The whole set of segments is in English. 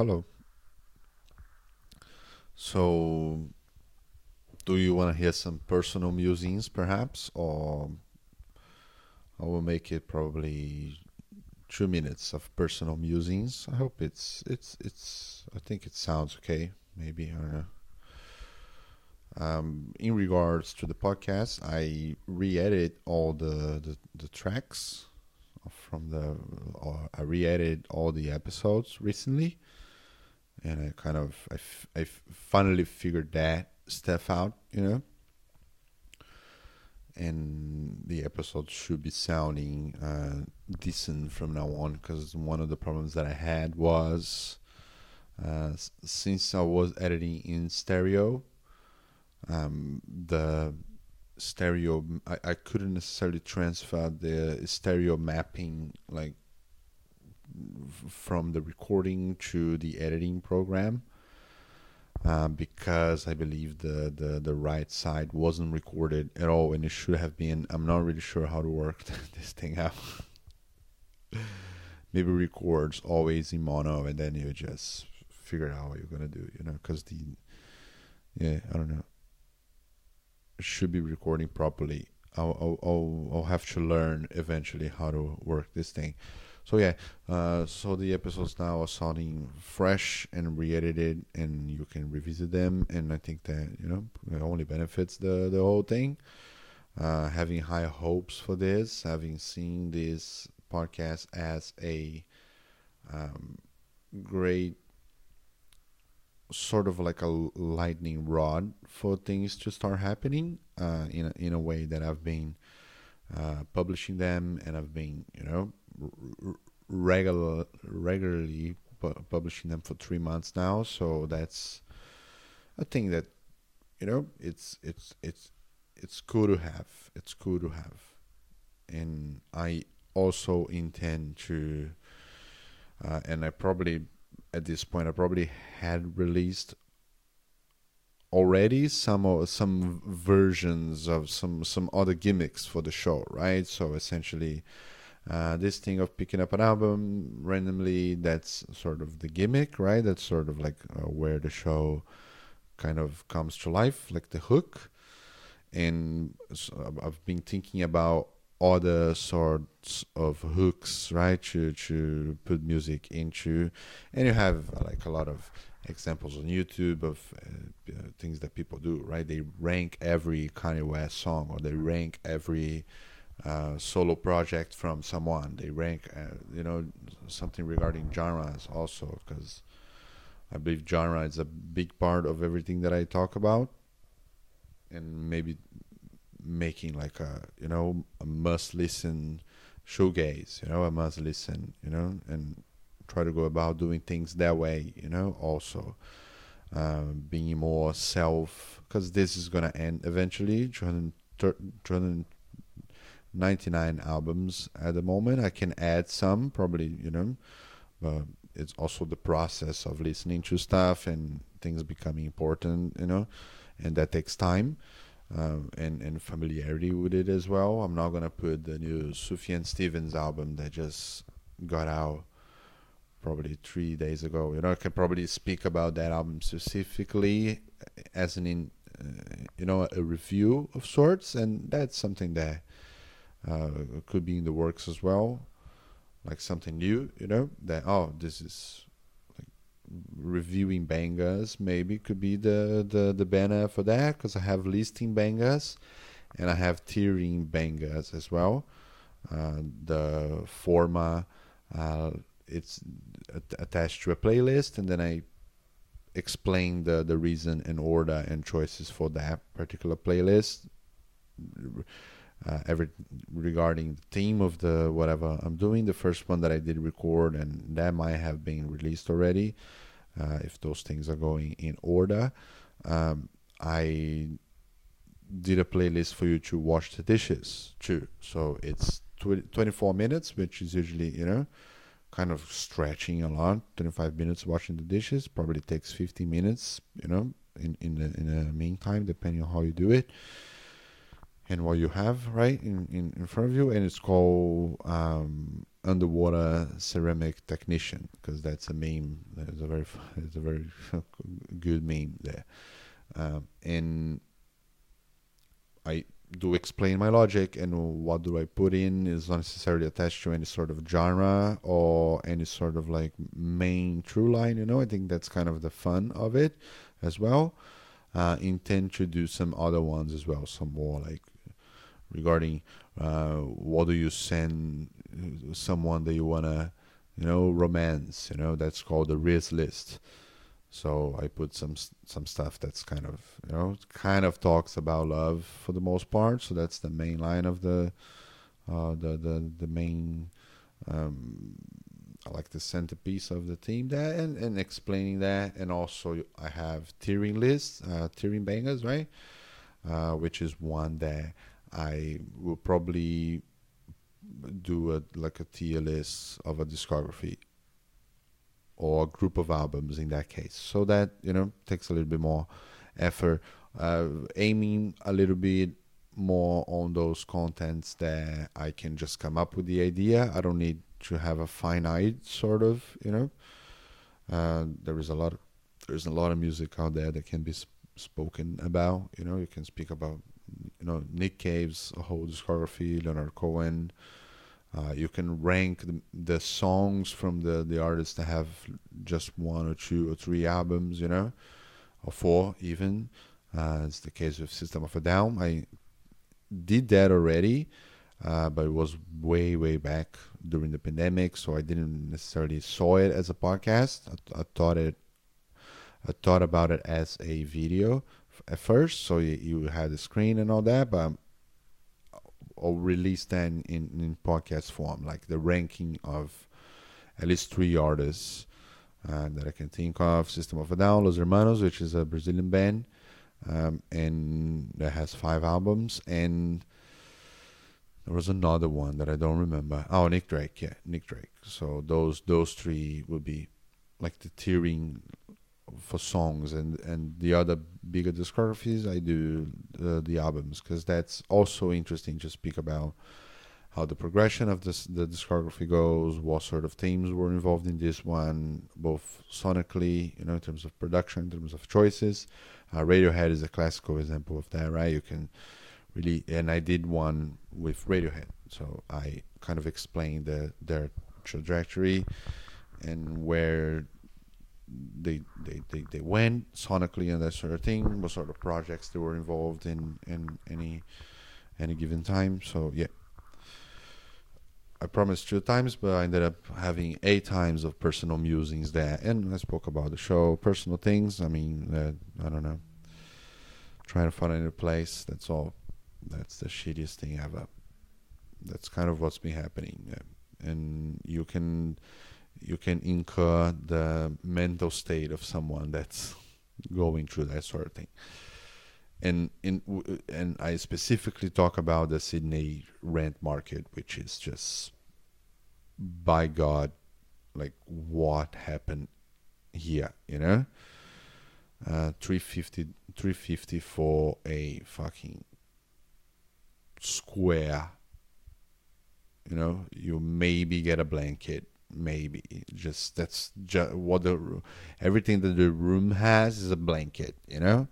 hello. So, do you want to hear some personal musings, perhaps, or I will make it probably two minutes of personal musings. I hope it's it's it's. I think it sounds okay. Maybe I don't know. Um, in regards to the podcast, I re-edit all the, the, the tracks from the. Or I re-edited all the episodes recently, and I kind of I, f- I finally figured that stuff out. You know, and the episode should be sounding uh, decent from now on because one of the problems that I had was uh, since I was editing in stereo, um, the stereo I, I couldn't necessarily transfer the stereo mapping like from the recording to the editing program uh, because I believe the, the, the right side wasn't recorded at all, and it should have been. I'm not really sure how to work this thing out. Maybe records always in mono, and then you just figure out what you're gonna do. You know, because the yeah, I don't know. Should be recording properly. I'll, I'll I'll I'll have to learn eventually how to work this thing. So yeah, uh, so the episodes now are sounding fresh and re-edited, and you can revisit them. And I think that you know it only benefits the the whole thing. Uh, having high hopes for this, having seen this podcast as a um, great sort of like a lightning rod for things to start happening uh, in a, in a way that I've been uh, publishing them and I've been you know regular regularly pu- publishing them for three months now. So that's a thing that you know it's it's it's it's cool to have. It's cool to have, and I also intend to. Uh, and I probably at this point I probably had released already some some versions of some some other gimmicks for the show, right? So essentially, uh, this thing of picking up an album randomly, that's sort of the gimmick, right? That's sort of like uh, where the show kind of comes to life, like the hook. And so I've been thinking about other sorts of hooks, right? To to put music into, and you have like a lot of examples on YouTube of uh, things that people do, right? They rank every Kanye West song, or they rank every uh, solo project from someone. They rank, uh, you know, something regarding genres also, because I believe genre is a big part of everything that I talk about, and maybe making like a you know a must listen shoegaze, you know, a must listen, you know, and try to go about doing things that way, you know, also. Um, being more self, because this is gonna end eventually. 230, 99 albums at the moment. I can add some, probably, you know, but it's also the process of listening to stuff and things becoming important, you know, and that takes time um, and, and familiarity with it as well. I'm not going to put the new Sufjan Stevens album that just got out probably three days ago. You know, I can probably speak about that album specifically as an in, uh, you know, a review of sorts, and that's something that uh, could be in the works as well, like something new. You know that oh this is like reviewing bangers. maybe could be the the the banner for that because I have listing bangers, and I have tiering bangers as well. Uh, the forma uh, it's attached to a playlist and then I explain the the reason and order and choices for that particular playlist uh, every regarding the theme of the whatever I'm doing. The first one that I did record, and that might have been released already, uh, if those things are going in order. Um, I did a playlist for you to wash the dishes too. So it's tw- 24 minutes, which is usually you know kind of stretching a lot. 25 minutes washing the dishes probably takes 50 minutes, you know, in in the in the meantime, depending on how you do it and what you have right in, in, in front of you and it's called um, underwater ceramic technician because that's a meme. It's a very it's a very good meme there, um, and do explain my logic and what do I put in is not necessarily attached to any sort of genre or any sort of like main true line. You know, I think that's kind of the fun of it as well. Uh, intend to do some other ones as well, some more like regarding uh, what do you send someone that you wanna, you know, romance. You know, that's called the Riz list. So I put some some stuff that's kind of you know kind of talks about love for the most part. So that's the main line of the uh, the the the main um, I like the centerpiece of the theme there and, and explaining that and also I have tiering lists, uh, tiering bangers, right? Uh, which is one that I will probably do a like a tier list of a discography or group of albums in that case. So that you know takes a little bit more effort, uh, aiming a little bit more on those contents that I can just come up with the idea. I don't need to have a finite sort of you know. Uh, there is a lot. Of, there's a lot of music out there that can be sp- spoken about. You know, you can speak about you know Nick Cave's whole discography, Leonard Cohen. Uh, you can rank the, the, songs from the, the artists that have just one or two or three albums, you know, or four even. Uh, it's the case with System of a Down. I did that already, uh, but it was way way back during the pandemic, so I didn't necessarily saw it as a podcast. I, I thought it, I thought about it as a video at first, so you, you had the screen and all that, but or release them in, in podcast form, like the ranking of at least three artists uh, that I can think of. System of a Down, Los Hermanos, which is a Brazilian band, um, and that has five albums. And there was another one that I don't remember. Oh, Nick Drake, yeah, Nick Drake. So those those three would be like the tiering for songs and and the other bigger discographies i do uh, the albums because that's also interesting to speak about how the progression of this the discography goes what sort of themes were involved in this one both sonically you know in terms of production in terms of choices. Uh, radiohead is a classical example of that right? You can really and i did one with radiohead so i kind of explained the, their trajectory and where they, they, they, they went sonically and that sort of thing, what sort of projects they were involved in in any any given time. So yeah. I promised two times, but I ended up having eight times of personal musings there. And I spoke about the show, personal things. I mean, uh, I don't know. Trying to find a place. That's all. That's the shittiest thing ever. That's kind of what's been happening. And you can you can incur the mental state of someone that's going through that sort of thing. And in and I specifically talk about the Sydney rent market, which is just by God, like what happened here, you know? Uh, 350, 350 for a fucking square. You know, you maybe get a blanket, maybe just that's just what the everything that the room has is a blanket you know?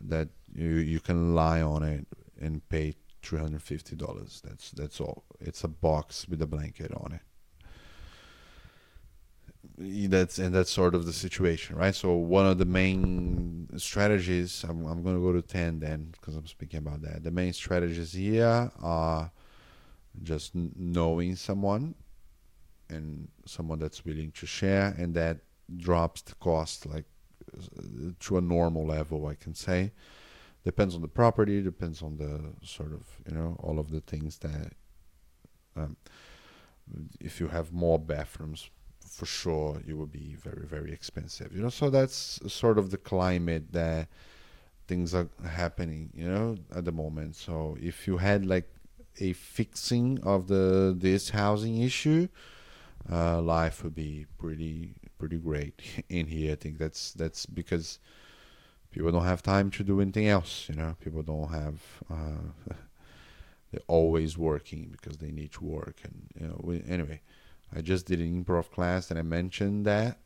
That you you can lie on it and pay $350 that's that's all. It's a box with a blanket on it. That's and that's sort of the situation right? So one of the main strategies i'm, I'm going to go to 10 then because i'm speaking about that. The main strategies here are just knowing someone and someone that's willing to share and that drops the cost like to a normal level i can say. Depends on the property depends on the sort of you know all of the things that um, if you have more bathrooms for sure it will be very very expensive you know? So that's sort of the climate that things are happening you know at the moment. So if you had like a fixing of the this housing issue uh, life would be pretty pretty great in here. I think that's that's because people don't have time to do anything else. You know, people don't have uh, they're always working because they need to work and you know we, anyway i just did an improv class and i mentioned that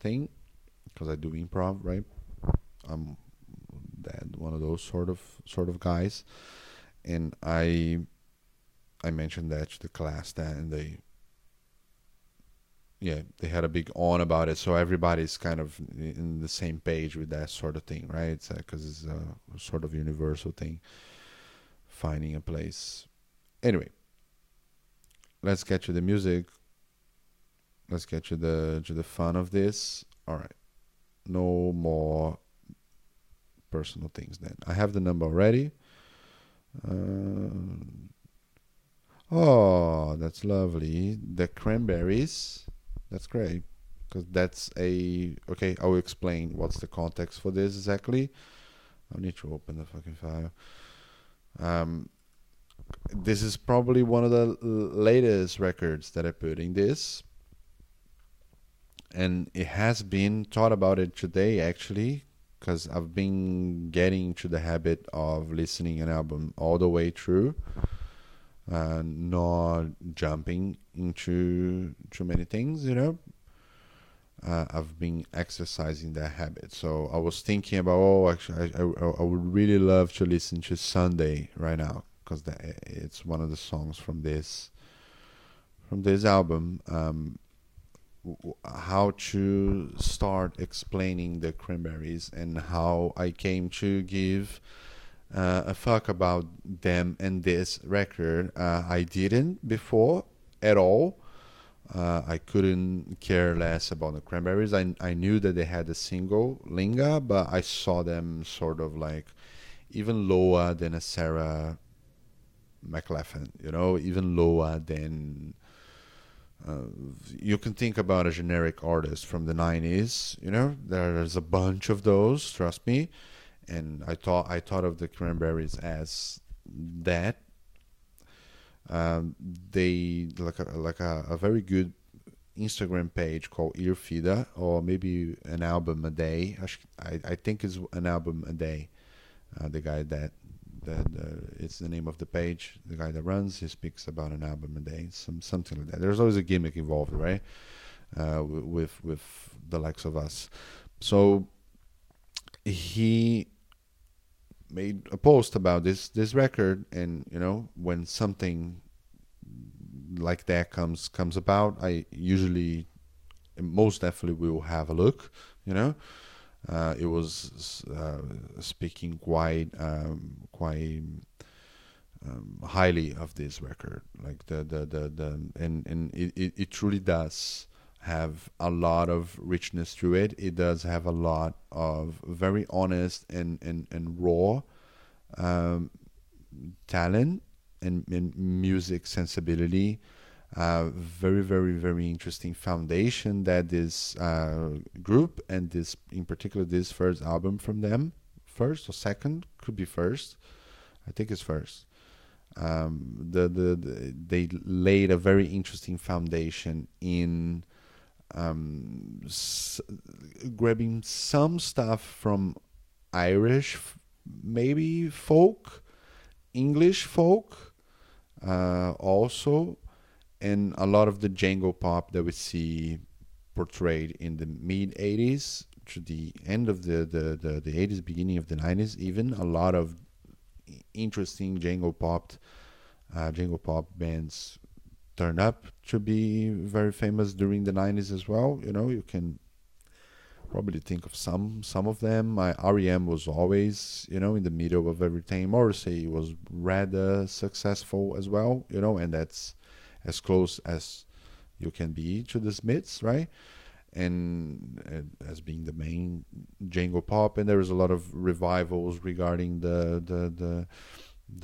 thing because i do improv right i'm that one of those sort of sort of guys and i i mentioned that to the class that and they yeah they had a big on about it so everybody's kind of in the same page with that sort of thing right because it's, it's a sort of universal thing finding a place. Anyway, let's get to the music. Let's get to the to the fun of this. All right, no more personal things. Then I have the number already. Uh, oh, that's lovely. The cranberries. That's great because that's a okay. I will explain what's the context for this exactly. I need to open the fucking file. Um, this is probably one of the latest records that I put in this. And it has been thought about it today actually, because I've been getting to the habit of listening an album all the way through, uh, not jumping into too many things, you know. Uh, I've been exercising that habit. So I was thinking about, oh, actually, I, I, I would really love to listen to Sunday right now because it's one of the songs from this from this album. Um, how to start explaining the Cranberries and how I came to give uh, a fuck about them and this record. Uh, I didn't before at all uh, I couldn't care less about the Cranberries. I I knew that they had a single Linger, but I saw them sort of like even lower than a Sarah McLachlan. You know, even lower than. Uh, you can think about a generic artist from the 90s you know there's a bunch of those trust me and i thought i thought of the cranberries as that um, they like a, like a, a, very good Instagram page called Earfida, or maybe an album a day. I, I think it's an album a day. Uh, the guy that that uh, it's the name of the page. The guy that runs, he speaks about an album a day, some something like that. There's always a gimmick involved, right? Uh, with with the likes of us. So he made a post about this this record, and you know when something like that comes comes about, I usually most definitely will have a look. You know, uh, it was uh, speaking quite um, quite um, highly of this record. Like the the the, the and and it, it, it truly does have a lot of richness to it. It does have a lot of very honest and and and raw um, talent and, and music sensibility. Uh, very, very, very interesting foundation that this uh, group and this, in particular, this first album from them, first or second, could be first. I think it's first. Um, the, the, the they laid a very interesting foundation in um, s- grabbing some stuff from Irish, maybe folk, English folk, uh, also, and a lot of the jangle pop that we see portrayed in the mid 80s to the end of the, the, the, the 80s, beginning of the 90s, even a lot of interesting jangle pop, uh, pop bands turned up to be very famous during the 90s as well. You know, you can probably think of some some of them. My REM was always, you know, in the middle of everything. Morrissey was rather successful as well, you know, and that's as close as you can be to the Smiths, right? And, as being the main jangle pop, and there was a lot of revivals regarding the the the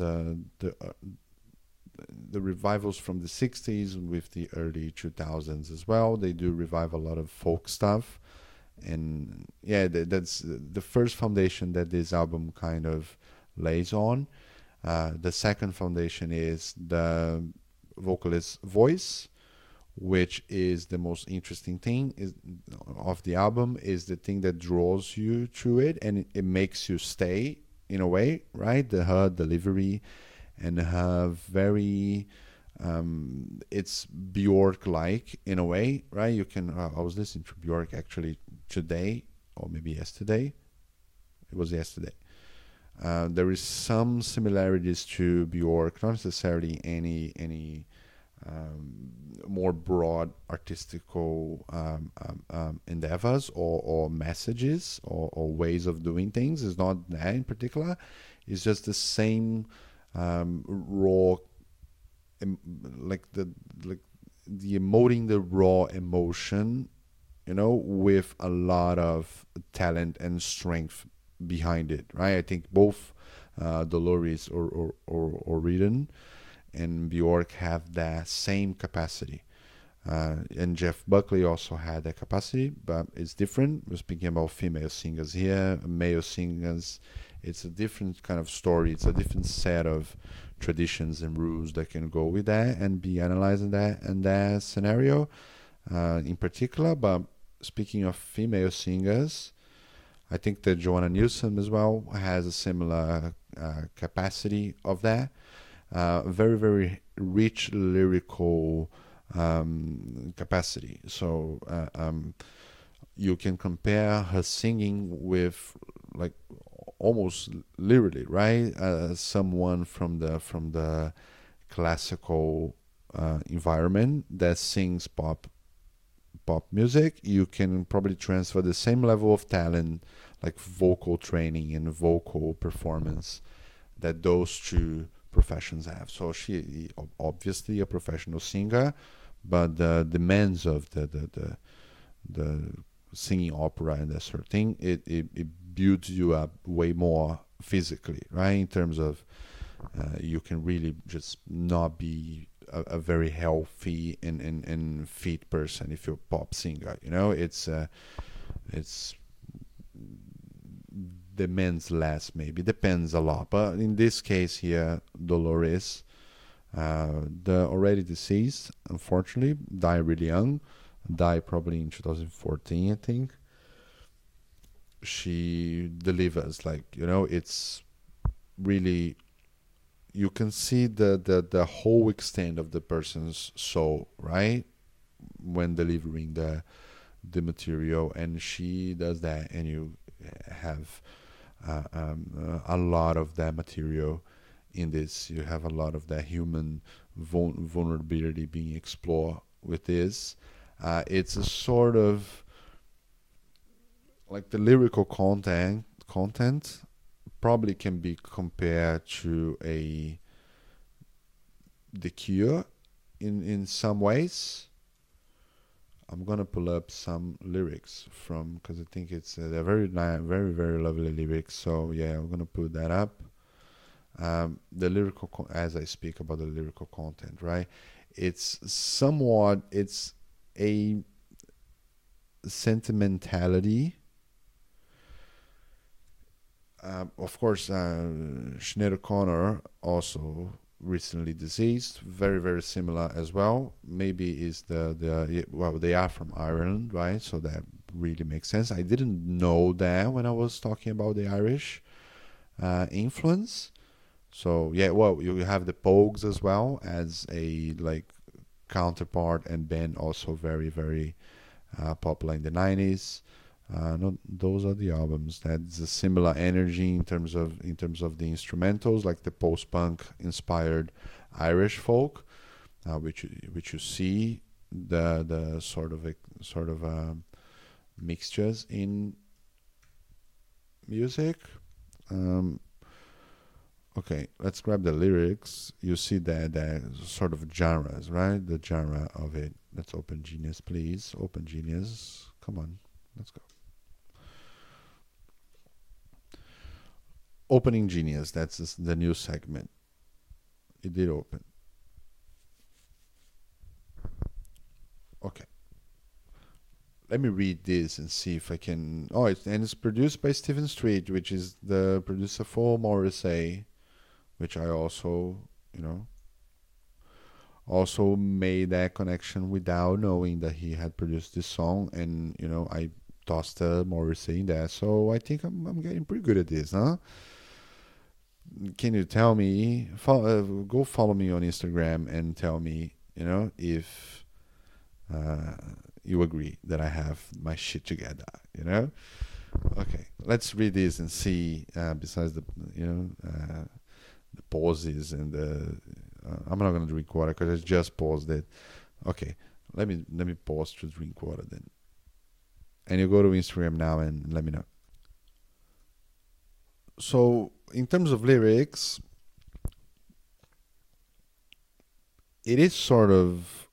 the the, uh, the revivals from the 60s with the early 2000s as well. They do revive a lot of folk stuff and yeah, that's the first foundation that this album kind of lays on. Uh, the second foundation is the vocalist's voice, which is the most interesting thing is, of the album. Is the thing that draws you to it, and it, it makes you stay in a way, right? The her delivery and have very um, it's Bjork like in a way, right? You can. Uh, I was listening to Bjork actually today or maybe yesterday. It was yesterday. Uh, there is some similarities to Bjork, not necessarily any any um, more broad artistical um, um, um, endeavors or, or messages or, or, ways of doing things. It's not that in particular. It's just the same um, raw, like the like the emoting the raw emotion, you know, with a lot of talent and strength behind it. Right. I think both uh, Dolores or or or, O'Riordan and Bjork have that same capacity. Uh, and Jeff Buckley also had that capacity, but it's different. We're speaking about female singers here, male singers. It's a different kind of story. It's a different set of traditions and rules that can go with that and be analyzing that and that scenario, uh, in particular. But speaking of female singers, I think that Joanna Newsom as well has a similar uh, capacity of that uh, very very rich lyrical um, capacity. So uh, um, you can compare her singing with like almost literally right uh, someone from the from the classical uh, environment that sings pop pop music you can probably transfer the same level of talent like vocal training and vocal performance that those two professions have. So she obviously a professional singer, but the demands of the the the, the singing opera and that sort of thing it, it, it builds you up way more physically, right? In terms of uh, you can really just not be a, a, very healthy and, and, and fit person if you're a pop singer. You know, it's uh, it's demands less maybe depends a lot but in this case here dolores uh, the already deceased unfortunately died really young died probably in 2014 i think she delivers like you know it's really you can see the, the the whole extent of the person's soul right when delivering the the material and she does that and you have uh, um, uh, a lot of that material in this. You have a lot of that human vul- vulnerability being explored with this. Uh, it's a sort of like the lyrical content content probably can be compared to a the cure in in some ways I'm gonna pull up some lyrics from because I think it's uh, they're very very very lovely lyrics. So yeah, I'm gonna put that up. Um, the lyrical co- as I speak about the lyrical content, right? It's somewhat it's a sentimentality. Uh, of course, uh, Sinead also recently deceased. Very very similar as well. Maybe is the the well they are from Ireland, right? So that really makes sense. I didn't know that when I was talking about the Irish uh, influence. So yeah, well you have the Pogues as well as a like counterpart and band also very very uh, popular in the 90s. Uh, not, those are the albums. That's a similar energy in terms of in terms of the instrumentals, like the post-punk inspired Irish folk, uh, which which you see the the sort of a, sort of uh, mixtures in music. Um, okay, let's grab the lyrics. You see that the sort of genres, right? The genre of it. Let's open Genius, please. Open Genius. Come on, let's go. Opening genius that's the new segment it did open okay let me read this and see if I can. Oh, it, and it's produced by Stephen Street, which is the producer for Morrissey, which I also, you know, also made that connection without knowing that he had produced this song, and you know, I tossed uh, Morrissey in there. So I think I'm I'm getting pretty good at this, huh? Can you tell me? Follow, uh, go follow me on Instagram and tell me, you know, if uh, you agree that I have my shit together. You know. Okay, let's read this and see. Uh, besides the, you know, uh, the pauses and the, uh, I'm not gonna drink water because I just paused it. Okay, let me let me pause to drink water then. And you go to Instagram now and let me know. So in terms of lyrics, it is sort of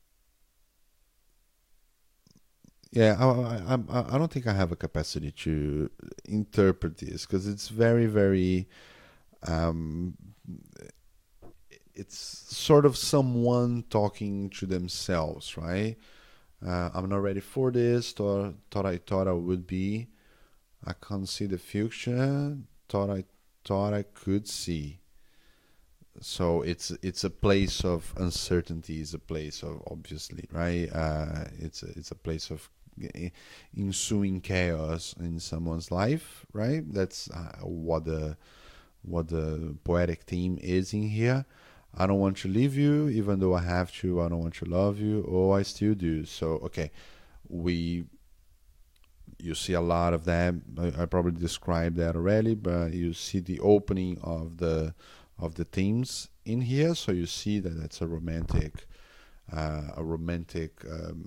yeah I, I, I don't think i have a capacity to interpret this because it's very very um, it's sort of someone talking to themselves right? Uh, i'm not ready for this thought, thought i thought i would be. I can't see the future thought i thought I could see. So it's it's a place of uncertainty. It's a place of obviously right. Uh, it's a, it's a place of ensuing chaos in someone's life. Right. That's uh, what the what the poetic theme is in here. I don't want to leave you, even though I have to. I don't want to love you, or I still do. So okay, we you see a lot of that. I, I, probably described that already, but you see the opening of the of the themes in here, so you see that that's a romantic. Uh, a romantic um,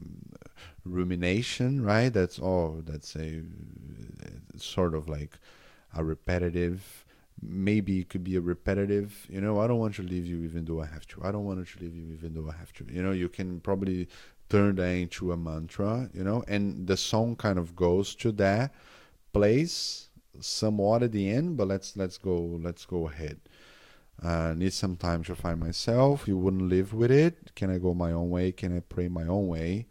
rumination, right? That's all. That's a sort of like a repetitive. Maybe it could be a repetitive. You know, I don't want to leave you even though I have to. I don't want to leave you even though I have to. You know, you can probably turn that into a mantra, you know, and the song kind of goes to that place somewhat at the end, but let's let's go let's go ahead. Uh, need some time to find myself. You wouldn't live with it. Can I go my own way? Can I pray my own way?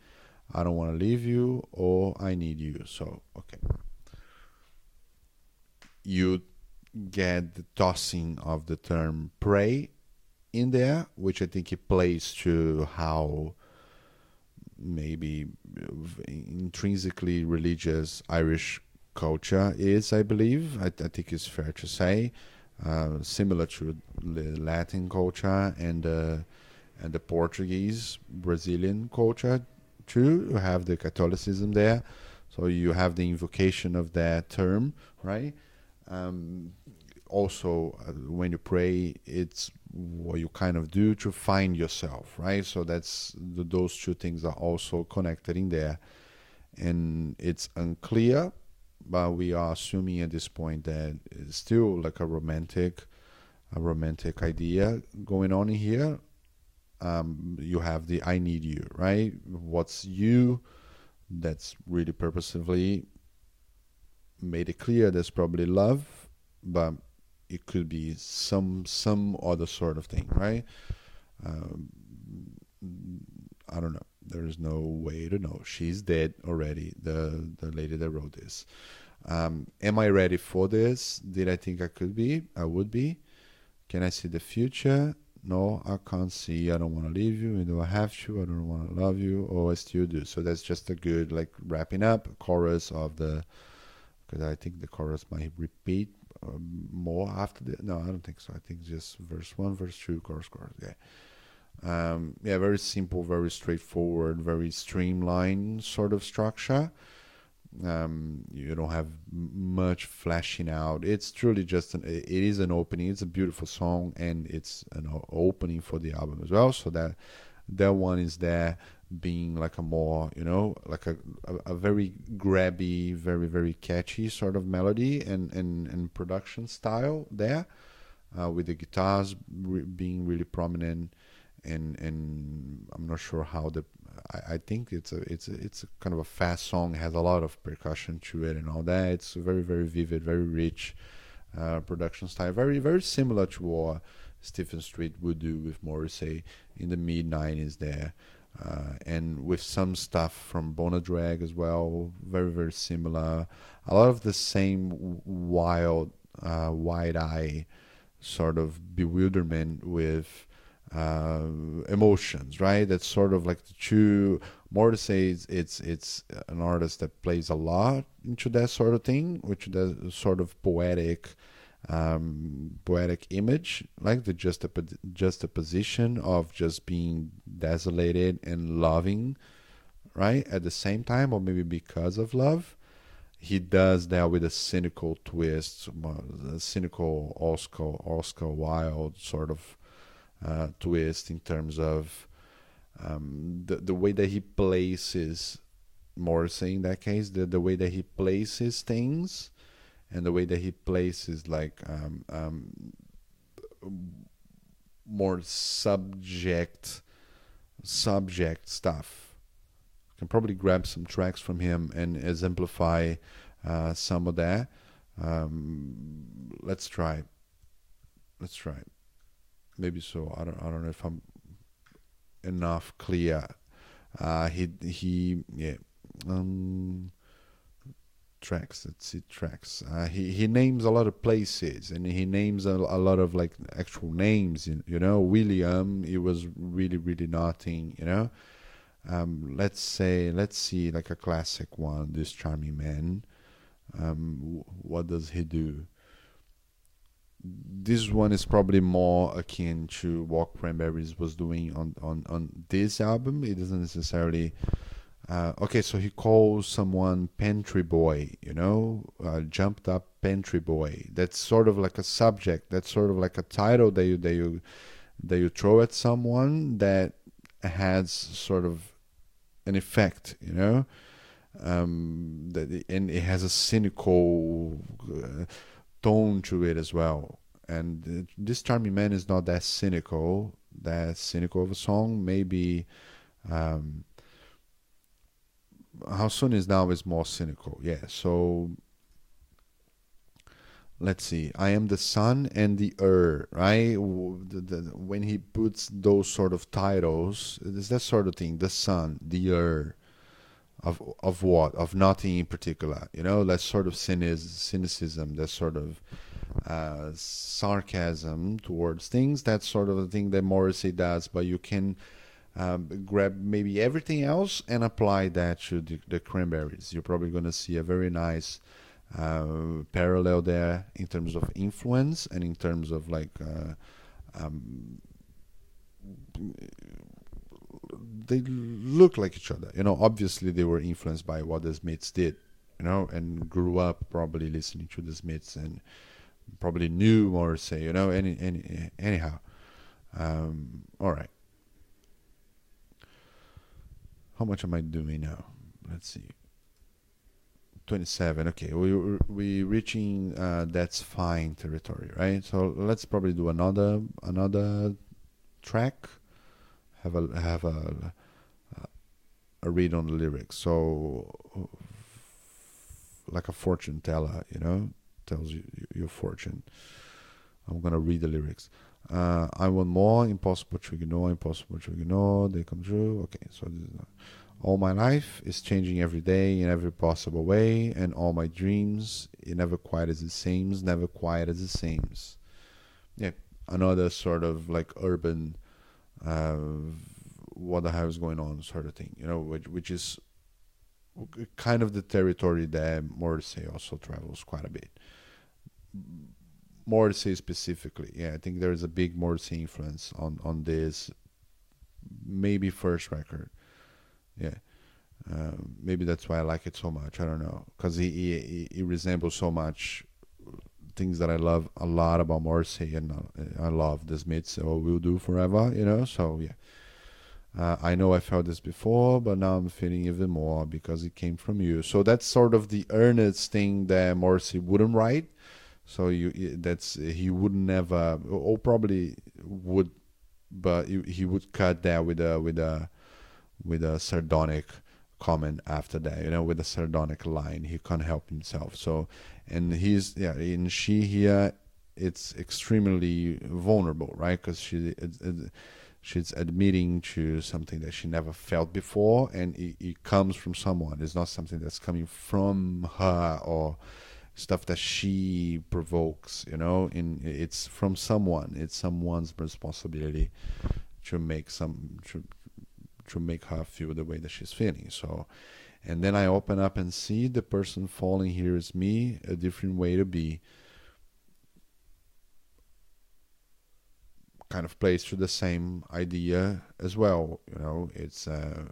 I don't want to leave you, or I need you. So okay, you get the tossing of the term pray in there, which I think it plays to how maybe intrinsically religious Irish culture is, I believe. I, I think it's fair to say, uh, similar to the Latin culture and uh, and the Portuguese Brazilian culture too. You have the Catholicism there, so you have the invocation of that term, right? Um, also, uh, when you pray, it's what you kind of do to find yourself, right? So that's the, those two things are also connected in there, and it's unclear, but we are assuming at this point that it's still like a romantic, a romantic idea going on in here. Um, you have the "I need you," right? What's you? That's really purposefully made it clear. There's probably love, but it could be some some other sort of thing, right? Um, I don't know. There is no way to know. She's dead already. The the lady that wrote this. Um, am I ready for this? Did I think I could be? I would be. Can I see the future? No, I can't see. I don't want to leave you. Do I have to? I don't want to love you. Or I still do. So that's just a good like wrapping up chorus of the. Because I think the chorus might repeat more after the no i don't think so. I think just verse one verse two chorus chorus yeah. Um, yeah very simple very straightforward very streamlined sort of structure. Um, you don't have much flashing out. It's truly just an it is an opening. It's a beautiful song and it's an opening for the album as well. So that that one is there being like a more you know like a, a, a, very grabby very very catchy sort of melody and and, and production style there uh, with the guitars re- being really prominent and and I'm not sure how the I, think it's a it's a, it's a kind of a fast song has a lot of percussion to it and all that. It's very very vivid very rich uh, production style. Very very similar to what Stephen Street would do with Morrissey in the mid 90s there uh, and with some stuff from Bona Drag as well, very very similar. A lot of the same wild, uh, wide eye sort of bewilderment with uh, emotions, right? That's sort of like the two. More to say, it's, it's it's an artist that plays a lot into that sort of thing, which the sort of poetic um, poetic image, like the juxtap- juxtaposition of just being desolated and loving, right? At the same time, or maybe because of love. He does that with a cynical twist, a cynical Oscar Oscar Wilde sort of uh, twist in terms of um, the the way that he places Morrissey in that case, the the way that he places things and the way that he places like um, um, more subject subject stuff. can probably grab some tracks from him and exemplify uh, some of that. Um, let's try. Let's try. Maybe so. I don't. I don't know if I'm enough clear. Uh, he he yeah. Um, tracks. Let's see tracks. Uh, he he names a lot of places and he names a, a lot of like actual names. You, you know, William. He was really really nothing. You know. Um, let's say let's see like a classic one. This charming man. Um, what does he do? This one is probably more akin to what Cranberries was doing on on on this album. It doesn't necessarily uh, okay, so he calls someone pantry boy, you know, uh, jumped up pantry boy. That's sort of like a subject. That's sort of like a title that you that you that you throw at someone that has sort of an effect, you know. Um, that and it has a cynical uh, tone to it as well. And uh, this charming man is not that cynical, that cynical of a song. Maybe. Um, how soon is now is more cynical. Yeah. So let's see. I am the sun and the earth, right? When he puts those sort of titles, it's that sort of thing. The sun, the earth. Of, of what? Of nothing in particular. You know, that sort of cynicism, that sort of uh, sarcasm towards things. That's sort of the thing that Morrissey does, but you can um, grab maybe everything else and apply that to the, the cranberries. You're probably going to see a very nice uh, parallel there in terms of influence and in terms of like uh, um, they look like each other. You know, obviously they were influenced by what the Smiths did, you know, and grew up probably listening to the Smiths and probably knew Morrissey, you know, any, any anyhow. Um, all right. How much am I doing now? Let's see. 27 okay we we reaching uh, that's fine territory right? So let's probably do another another track. Have a have a a read on the lyrics. So like a fortune teller you know tells you your fortune. I'm gonna read the lyrics uh, I want more, impossible to ignore, impossible to ignore, they come true. Okay, so all my life is changing every day in every possible way, and all my dreams, it never quite as it seems, never quite as it seems. Yeah, another sort of like urban, uh, what the hell is going on sort of thing, you know, which, which is kind of the territory that Morrissey also travels quite a bit Morrissey specifically. Yeah, I think there is a big Morrissey influence on on this. Maybe first record. Yeah. Um, maybe that's why I like it so much. I don't know, because he, he he resembles so much things that I love a lot about Morrissey, and uh, I love the Smiths, so will do forever, you know. So yeah, uh, I know I felt this before, but now I'm feeling even more because it came from you. So that's sort of the earnest thing that Morrissey wouldn't write, so you that's he would never, or probably would, but he would cut that with a with a with a sardonic comment after that. You know, with a sardonic line, he can't help himself. So, and he's yeah, in she here, it's extremely vulnerable, right? Because she. She's admitting to something that she never felt before and it, it, comes from someone it's not something that's coming from her or stuff that she provokes you know in it's from someone. It's someone's responsibility to make some to, to make her feel the way that she's feeling. So and then i open up and see the person falling here is me a different way to be. Kind of plays to the same idea as well you know. It's uh,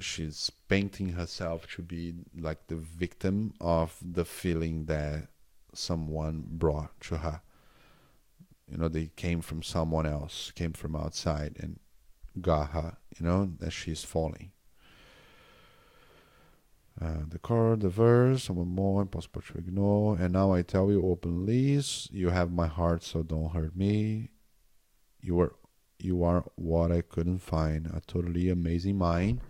she's painting herself to be like the victim of the feeling that someone brought to her. You know, they came from someone else, came from outside, and got her. You know that she's falling. Uh, the chord, the verse, one more, impossible to ignore. And now I tell you openly, you have my heart, so don't hurt me. You are, you are what I couldn't find. A totally amazing mind,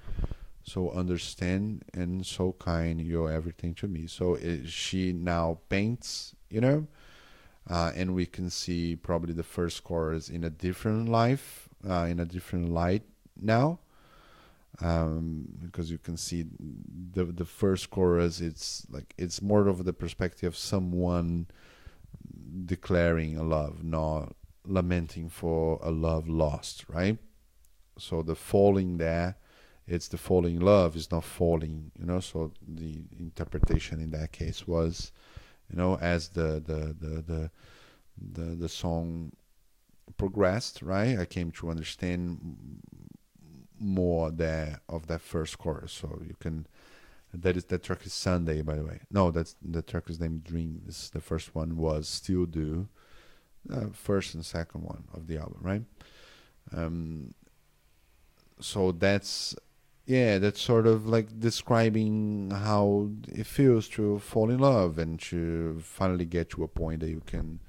so understand and so kind. You're everything to me. So it, she now paints, you know, uh, and we can see probably the first chorus in a different life, uh, in a different light now um, because you can see the the first chorus it's like it's more of the perspective of someone declaring a love not lamenting for a love lost right so the falling there it's the falling love is not falling you know so the interpretation in that case was you know as the the the the the, the song progressed right i came to understand more there of that first chorus. So you can that is that track is Sunday, by the way. No, that's the track is named Dreams. The first one was Still Do, uh, first and second one of the album, right? Um, so that's yeah, that's sort of like describing how it feels to fall in love and to finally get to a point that you can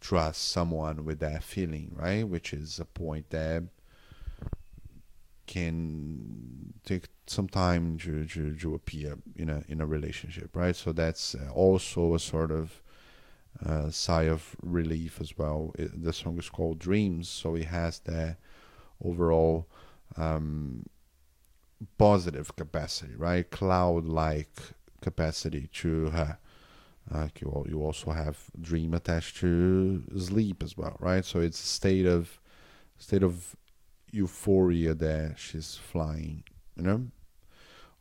trust someone with that feeling, right? Which is a point that can take some time to, to, to appear in a in a relationship, right? So that's uh, also a sort of uh, sigh of relief as well. It, the song is called Dreams, so it has that overall um, positive capacity, right? Cloud-like capacity to her. Like you, you also have dream attached to sleep as well, right? So it's a state of state of euphoria there she's flying you know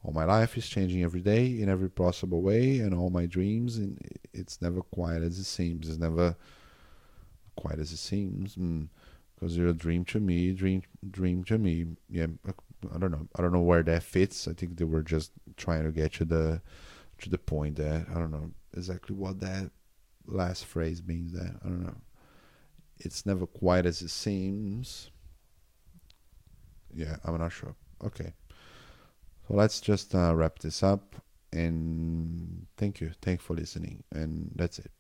all my life is changing every day in every possible way and all my dreams and it's never quite as it seems. It's never quite as it seems because mm, you're a dream to me dream dream to me. Yeah i don't know. I don't know where that fits. I think they were just trying to get to the to the point there i don't know exactly what that last phrase means there i don't know. It's never quite as it seems. Yeah, I'm not sure. Okay. So let's just uh, wrap this up and thank you. Thank you for listening. And that's it.